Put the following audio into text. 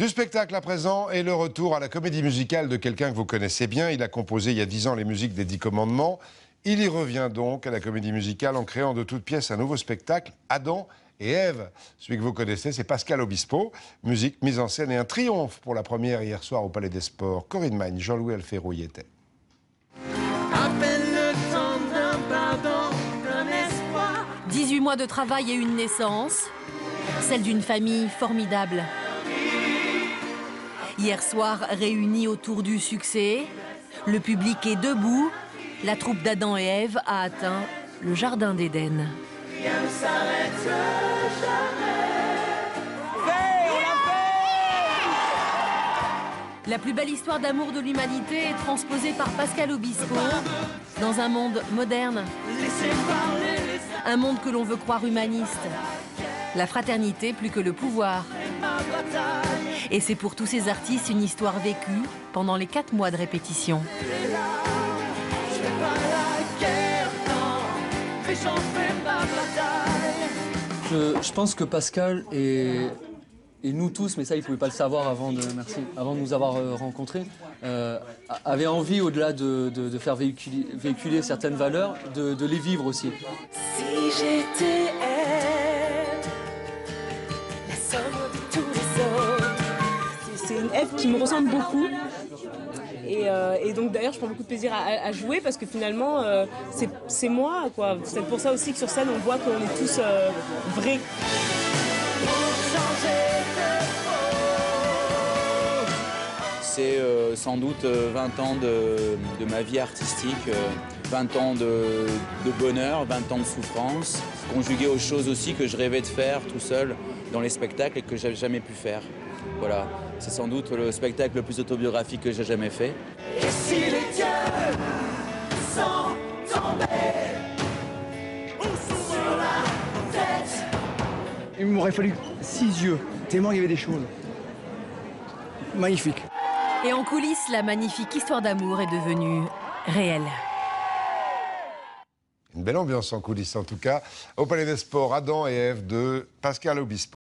Du spectacle à présent et le retour à la comédie musicale de quelqu'un que vous connaissez bien. Il a composé il y a dix ans les musiques des Dix Commandements. Il y revient donc à la comédie musicale en créant de toutes pièces un nouveau spectacle, Adam et Ève. Celui que vous connaissez, c'est Pascal Obispo. Musique, mise en scène et un triomphe pour la première hier soir au Palais des Sports. Corinne Magne, Jean-Louis Alferro y était. À peine le temps d'un pardon, d'un espoir. 18 mois de travail et une naissance, celle d'une famille formidable. Hier soir, réunis autour du succès, le public est debout, la troupe d'Adam et Ève a atteint le jardin d'Éden. La plus belle histoire d'amour de l'humanité est transposée par Pascal Obispo dans un monde moderne, un monde que l'on veut croire humaniste. La fraternité plus que le pouvoir. Et c'est pour tous ces artistes une histoire vécue pendant les quatre mois de répétition. Je pense que Pascal et, et nous tous, mais ça il ne pouvait pas le savoir avant de, merci, avant de nous avoir euh, rencontrés, euh, a- avait envie au-delà de, de- de faire véhiculer, véhiculer certaines valeurs, de, de les vivre aussi. Si j'étais Qui me ressemble beaucoup. Et, euh, et donc d'ailleurs, je prends beaucoup de plaisir à, jouer parce que finalement, euh, c'est- moi. quoi. C'est pour ça aussi que sur scène, on voit qu'on est tous euh, vrais. C'est sans doute euh, 20 ans de, ma vie artistique, euh, 20 ans de, bonheur, 20 ans de souffrance, conjugué aux choses aussi que je rêvais de faire tout seul dans les spectacles et que j'avais jamais pu faire. Voilà, c'est sans doute le spectacle le plus autobiographique que j'ai jamais fait. Et si les dieux sont tombés sur la tête, Il m'aurait fallu six yeux, tellement il y avait des choses. Magnifique. Et en coulisses, la magnifique histoire d'amour est devenue réelle. Une belle ambiance en coulisses en tout cas. Au Palais des Sports, Adam et Ève de Pascal Obispo.